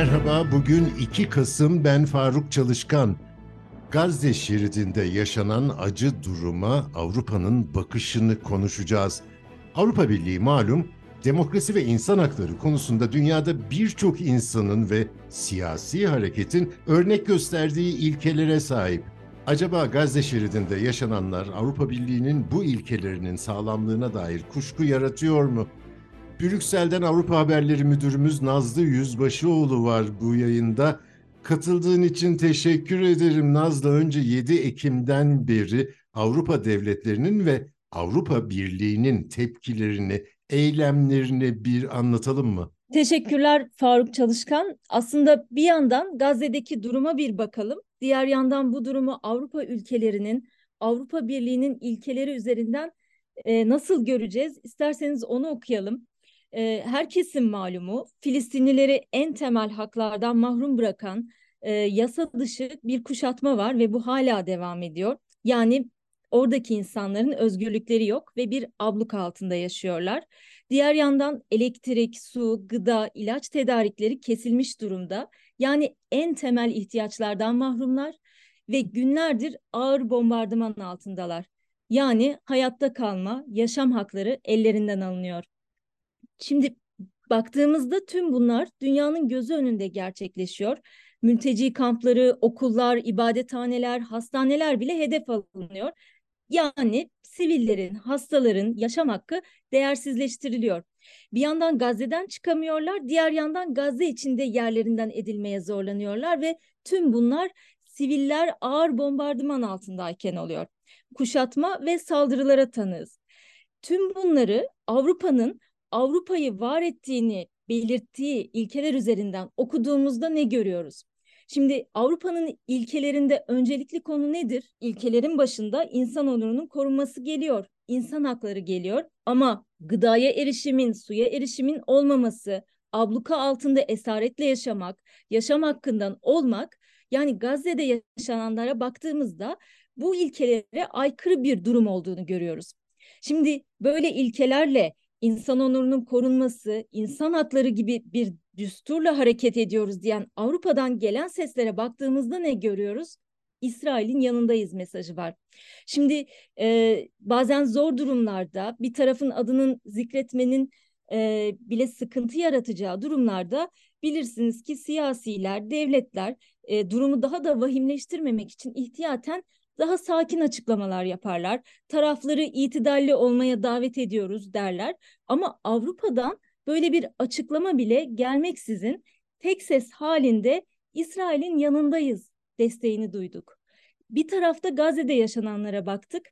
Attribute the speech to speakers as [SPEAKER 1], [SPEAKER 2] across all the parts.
[SPEAKER 1] Merhaba, bugün 2 Kasım ben Faruk Çalışkan. Gazze şeridinde yaşanan acı duruma Avrupa'nın bakışını konuşacağız. Avrupa Birliği malum demokrasi ve insan hakları konusunda dünyada birçok insanın ve siyasi hareketin örnek gösterdiği ilkelere sahip. Acaba Gazze şeridinde yaşananlar Avrupa Birliği'nin bu ilkelerinin sağlamlığına dair kuşku yaratıyor mu? Brüksel'den Avrupa Haberleri Müdürümüz Nazlı Yüzbaşıoğlu var bu yayında. Katıldığın için teşekkür ederim Nazlı. Önce 7 Ekim'den beri Avrupa devletlerinin ve Avrupa Birliği'nin tepkilerini, eylemlerini bir anlatalım mı?
[SPEAKER 2] Teşekkürler Faruk Çalışkan. Aslında bir yandan Gazze'deki duruma bir bakalım. Diğer yandan bu durumu Avrupa ülkelerinin, Avrupa Birliği'nin ilkeleri üzerinden e, nasıl göreceğiz? İsterseniz onu okuyalım. E, herkesin malumu Filistinlileri en temel haklardan mahrum bırakan e, yasa dışı bir kuşatma var ve bu hala devam ediyor. Yani oradaki insanların özgürlükleri yok ve bir abluk altında yaşıyorlar. Diğer yandan elektrik, su, gıda, ilaç tedarikleri kesilmiş durumda. Yani en temel ihtiyaçlardan mahrumlar ve günlerdir ağır bombardıman altındalar. Yani hayatta kalma, yaşam hakları ellerinden alınıyor. Şimdi baktığımızda tüm bunlar dünyanın gözü önünde gerçekleşiyor. Mülteci kampları, okullar, ibadethaneler, hastaneler bile hedef alınıyor. Yani sivillerin, hastaların yaşam hakkı değersizleştiriliyor. Bir yandan Gazze'den çıkamıyorlar, diğer yandan Gazze içinde yerlerinden edilmeye zorlanıyorlar ve tüm bunlar siviller ağır bombardıman altındayken oluyor. Kuşatma ve saldırılara tanığız. Tüm bunları Avrupa'nın Avrupa'yı var ettiğini belirttiği ilkeler üzerinden okuduğumuzda ne görüyoruz? Şimdi Avrupa'nın ilkelerinde öncelikli konu nedir? İlkelerin başında insan onurunun korunması geliyor, insan hakları geliyor ama gıdaya erişimin, suya erişimin olmaması, abluka altında esaretle yaşamak, yaşam hakkından olmak yani Gazze'de yaşananlara baktığımızda bu ilkelere aykırı bir durum olduğunu görüyoruz. Şimdi böyle ilkelerle insan onurunun korunması, insan hakları gibi bir düsturla hareket ediyoruz diyen Avrupa'dan gelen seslere baktığımızda ne görüyoruz? İsrail'in yanındayız mesajı var. Şimdi e, bazen zor durumlarda bir tarafın adının zikretmenin e, bile sıkıntı yaratacağı durumlarda bilirsiniz ki siyasiler, devletler e, durumu daha da vahimleştirmemek için ihtiyaten daha sakin açıklamalar yaparlar. Tarafları itidalli olmaya davet ediyoruz derler. Ama Avrupa'dan böyle bir açıklama bile gelmeksizin tek ses halinde İsrail'in yanındayız desteğini duyduk. Bir tarafta Gazze'de yaşananlara baktık.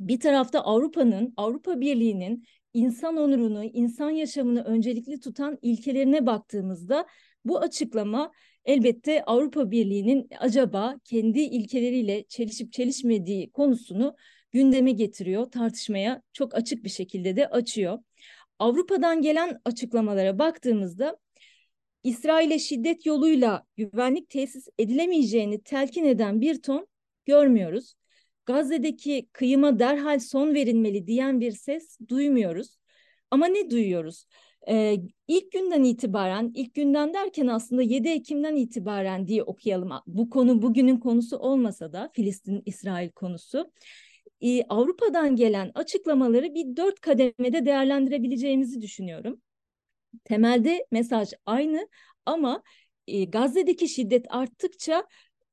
[SPEAKER 2] Bir tarafta Avrupa'nın, Avrupa Birliği'nin insan onurunu, insan yaşamını öncelikli tutan ilkelerine baktığımızda bu açıklama elbette Avrupa Birliği'nin acaba kendi ilkeleriyle çelişip çelişmediği konusunu gündeme getiriyor, tartışmaya çok açık bir şekilde de açıyor. Avrupa'dan gelen açıklamalara baktığımızda İsrail'e şiddet yoluyla güvenlik tesis edilemeyeceğini telkin eden bir ton görmüyoruz. Gazze'deki kıyıma derhal son verilmeli diyen bir ses duymuyoruz. Ama ne duyuyoruz? Ee, ilk günden itibaren, ilk günden derken aslında 7 Ekim'den itibaren diye okuyalım. Bu konu bugünün konusu olmasa da Filistin-İsrail konusu. Ee, Avrupa'dan gelen açıklamaları bir dört kademede değerlendirebileceğimizi düşünüyorum. Temelde mesaj aynı ama e, Gazze'deki şiddet arttıkça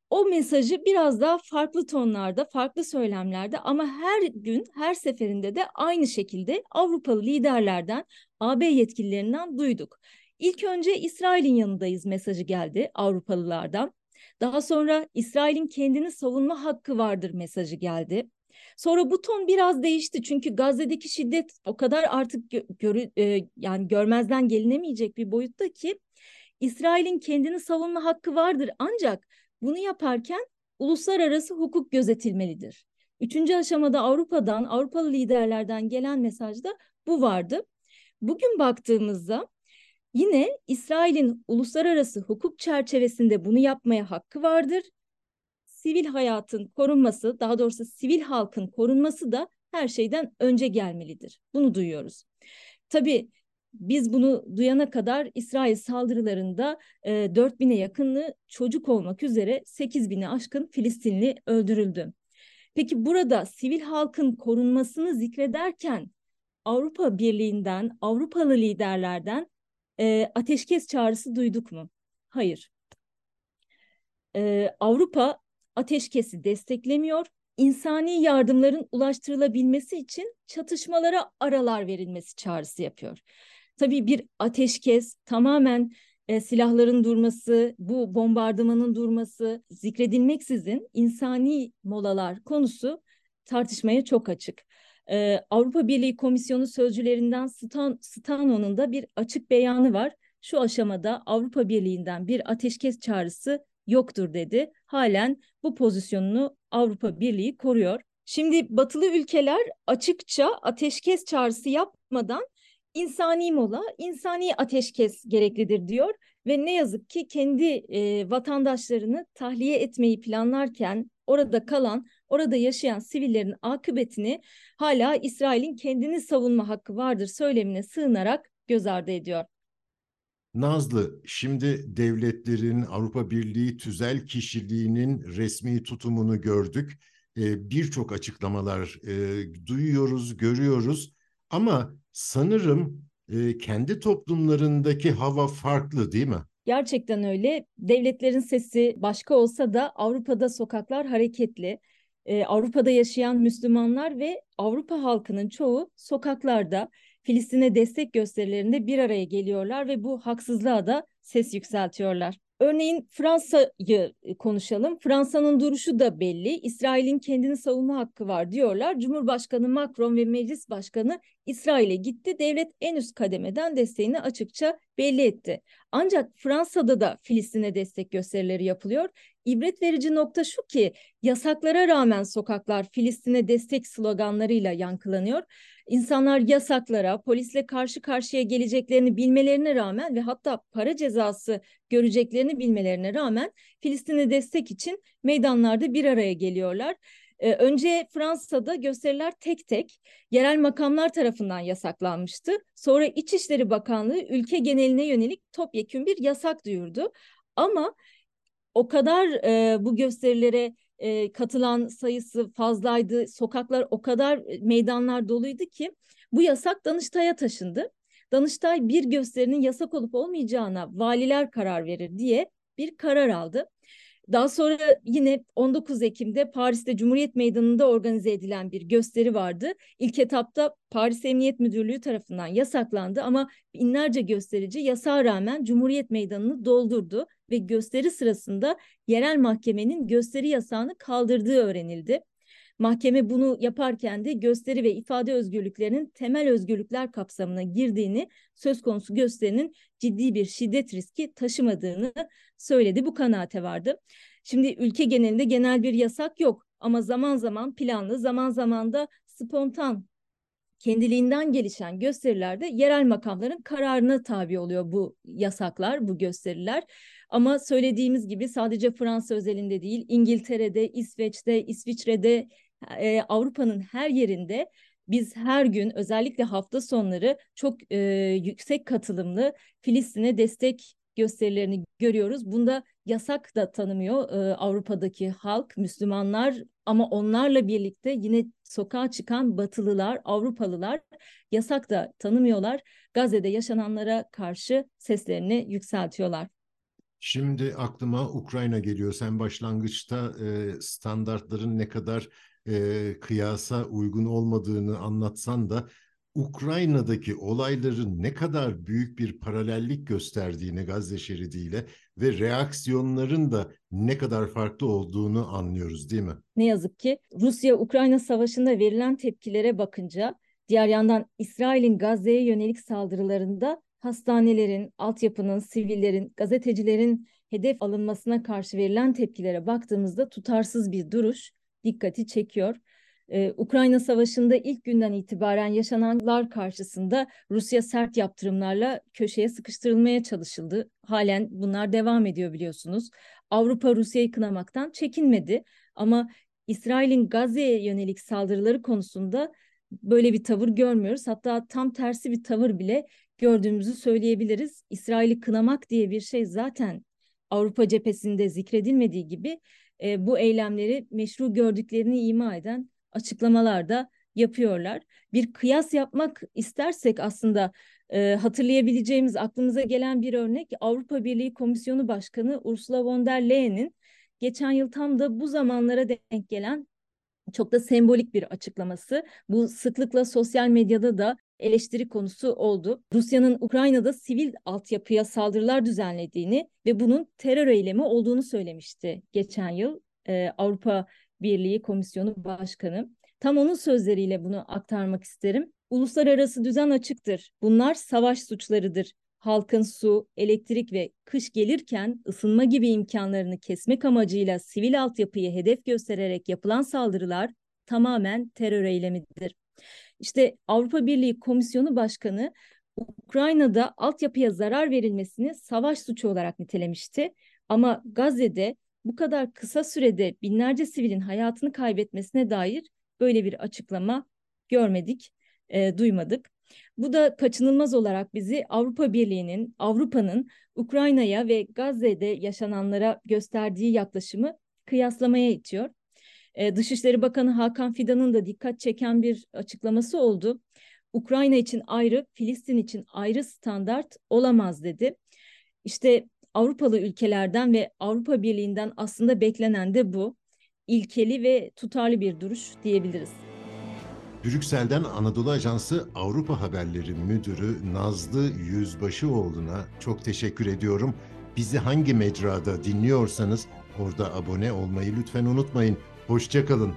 [SPEAKER 2] o mesajı biraz daha farklı tonlarda, farklı söylemlerde ama her gün, her seferinde de aynı şekilde Avrupalı liderlerden, AB yetkililerinden duyduk. İlk önce İsrail'in yanındayız mesajı geldi Avrupalılardan. Daha sonra İsrail'in kendini savunma hakkı vardır mesajı geldi. Sonra bu ton biraz değişti çünkü Gazze'deki şiddet o kadar artık gö e, yani görmezden gelinemeyecek bir boyutta ki İsrail'in kendini savunma hakkı vardır ancak bunu yaparken uluslararası hukuk gözetilmelidir. Üçüncü aşamada Avrupa'dan, Avrupalı liderlerden gelen mesajda bu vardı. Bugün baktığımızda yine İsrail'in uluslararası hukuk çerçevesinde bunu yapmaya hakkı vardır. Sivil hayatın korunması, daha doğrusu sivil halkın korunması da her şeyden önce gelmelidir. Bunu duyuyoruz. Tabii biz bunu duyana kadar İsrail saldırılarında e, 4000'e yakını çocuk olmak üzere 8000'e aşkın Filistinli öldürüldü. Peki burada sivil halkın korunmasını zikrederken Avrupa Birliği'nden, Avrupalı liderlerden e, ateşkes çağrısı duyduk mu? Hayır. E, Avrupa ateşkesi desteklemiyor. İnsani yardımların ulaştırılabilmesi için çatışmalara aralar verilmesi çağrısı yapıyor. Tabii bir ateşkes tamamen e, silahların durması, bu bombardımanın durması zikredilmeksizin insani molalar konusu tartışmaya çok açık. Ee, Avrupa Birliği Komisyonu sözcülerinden Stan, Stano'nun da bir açık beyanı var. Şu aşamada Avrupa Birliği'nden bir ateşkes çağrısı yoktur dedi. Halen bu pozisyonunu Avrupa Birliği koruyor. Şimdi batılı ülkeler açıkça ateşkes çağrısı yapmadan insani mola, insani ateşkes gereklidir diyor ve ne yazık ki kendi e, vatandaşlarını tahliye etmeyi planlarken orada kalan, orada yaşayan sivillerin akıbetini hala İsrail'in kendini savunma hakkı vardır söylemine sığınarak göz ardı ediyor.
[SPEAKER 1] Nazlı, şimdi devletlerin Avrupa Birliği tüzel kişiliğinin resmi tutumunu gördük. Ee, Birçok açıklamalar e, duyuyoruz, görüyoruz. Ama sanırım e, kendi toplumlarındaki hava farklı değil mi?
[SPEAKER 2] Gerçekten öyle. Devletlerin sesi başka olsa da Avrupa'da sokaklar hareketli. Ee, Avrupa'da yaşayan Müslümanlar ve Avrupa halkının çoğu sokaklarda Filistin'e destek gösterilerinde bir araya geliyorlar ve bu haksızlığa da ses yükseltiyorlar. Örneğin Fransa'yı konuşalım. Fransa'nın duruşu da belli. İsrail'in kendini savunma hakkı var diyorlar. Cumhurbaşkanı Macron ve Meclis Başkanı İsrail'e gitti. Devlet en üst kademeden desteğini açıkça belli etti. Ancak Fransa'da da Filistin'e destek gösterileri yapılıyor. İbret verici nokta şu ki yasaklara rağmen sokaklar Filistin'e destek sloganlarıyla yankılanıyor. İnsanlar yasaklara, polisle karşı karşıya geleceklerini bilmelerine rağmen ve hatta para cezası göreceklerini bilmelerine rağmen Filistin'e destek için meydanlarda bir araya geliyorlar. Ee, önce Fransa'da gösteriler tek tek yerel makamlar tarafından yasaklanmıştı. Sonra İçişleri Bakanlığı ülke geneline yönelik topyekün bir yasak duyurdu. Ama o kadar e, bu gösterilere e, katılan sayısı fazlaydı. Sokaklar o kadar meydanlar doluydu ki bu yasak Danıştay'a taşındı. Danıştay bir gösterinin yasak olup olmayacağına valiler karar verir diye bir karar aldı. Daha sonra yine 19 Ekim'de Paris'te Cumhuriyet Meydanı'nda organize edilen bir gösteri vardı. İlk etapta Paris Emniyet Müdürlüğü tarafından yasaklandı ama binlerce gösterici yasağa rağmen Cumhuriyet Meydanı'nı doldurdu ve gösteri sırasında yerel mahkemenin gösteri yasağını kaldırdığı öğrenildi. Mahkeme bunu yaparken de gösteri ve ifade özgürlüklerinin temel özgürlükler kapsamına girdiğini, söz konusu gösterinin ciddi bir şiddet riski taşımadığını söyledi. Bu kanaate vardı. Şimdi ülke genelinde genel bir yasak yok ama zaman zaman planlı, zaman zaman da spontan kendiliğinden gelişen gösterilerde yerel makamların kararına tabi oluyor bu yasaklar, bu gösteriler. Ama söylediğimiz gibi sadece Fransa özelinde değil, İngiltere'de, İsveç'te, İsviçre'de, e, Avrupa'nın her yerinde biz her gün özellikle hafta sonları çok e, yüksek katılımlı Filistin'e destek gösterilerini görüyoruz. Bunda yasak da tanımıyor e, Avrupa'daki halk, Müslümanlar ama onlarla birlikte yine sokağa çıkan Batılılar, Avrupalılar yasak da tanımıyorlar. Gazze'de yaşananlara karşı seslerini yükseltiyorlar.
[SPEAKER 1] Şimdi aklıma Ukrayna geliyor. Sen başlangıçta e, standartların ne kadar e, kıyasa uygun olmadığını anlatsan da Ukrayna'daki olayların ne kadar büyük bir paralellik gösterdiğini Gazze şeridiyle ve reaksiyonların da ne kadar farklı olduğunu anlıyoruz değil mi?
[SPEAKER 2] Ne yazık ki Rusya-Ukrayna savaşında verilen tepkilere bakınca diğer yandan İsrail'in Gazze'ye yönelik saldırılarında hastanelerin, altyapının, sivillerin, gazetecilerin hedef alınmasına karşı verilen tepkilere baktığımızda tutarsız bir duruş dikkati çekiyor. Ee, Ukrayna Savaşı'nda ilk günden itibaren yaşananlar karşısında Rusya sert yaptırımlarla köşeye sıkıştırılmaya çalışıldı. Halen bunlar devam ediyor biliyorsunuz. Avrupa Rusya'yı kınamaktan çekinmedi ama İsrail'in Gazze'ye yönelik saldırıları konusunda böyle bir tavır görmüyoruz. Hatta tam tersi bir tavır bile gördüğümüzü söyleyebiliriz. İsrail'i kınamak diye bir şey zaten Avrupa cephesinde zikredilmediği gibi e, bu eylemleri meşru gördüklerini ima eden açıklamalar da yapıyorlar. Bir kıyas yapmak istersek aslında e, hatırlayabileceğimiz aklımıza gelen bir örnek Avrupa Birliği Komisyonu Başkanı Ursula von der Leyen'in geçen yıl tam da bu zamanlara denk gelen çok da sembolik bir açıklaması. Bu sıklıkla sosyal medyada da eleştiri konusu oldu. Rusya'nın Ukrayna'da sivil altyapıya saldırılar düzenlediğini ve bunun terör eylemi olduğunu söylemişti geçen yıl e, Avrupa Birliği Komisyonu Başkanı. Tam onun sözleriyle bunu aktarmak isterim. Uluslararası düzen açıktır. Bunlar savaş suçlarıdır. Halkın su, elektrik ve kış gelirken ısınma gibi imkanlarını kesmek amacıyla sivil altyapıyı hedef göstererek yapılan saldırılar tamamen terör eylemidir. İşte Avrupa Birliği Komisyonu Başkanı Ukrayna'da altyapıya zarar verilmesini savaş suçu olarak nitelemişti. Ama Gazze'de bu kadar kısa sürede binlerce sivilin hayatını kaybetmesine dair böyle bir açıklama görmedik, e, duymadık. Bu da kaçınılmaz olarak bizi Avrupa Birliği'nin, Avrupa'nın Ukrayna'ya ve Gazze'de yaşananlara gösterdiği yaklaşımı kıyaslamaya itiyor. Ee, Dışişleri Bakanı Hakan Fidan'ın da dikkat çeken bir açıklaması oldu. Ukrayna için ayrı, Filistin için ayrı standart olamaz dedi. İşte Avrupalı ülkelerden ve Avrupa Birliği'nden aslında beklenen de bu. İlkeli ve tutarlı bir duruş diyebiliriz.
[SPEAKER 1] Brüksel'den Anadolu Ajansı Avrupa Haberleri Müdürü Nazlı Yüzbaşıoğlu'na çok teşekkür ediyorum. Bizi hangi mecrada dinliyorsanız orada abone olmayı lütfen unutmayın. Hoşçakalın.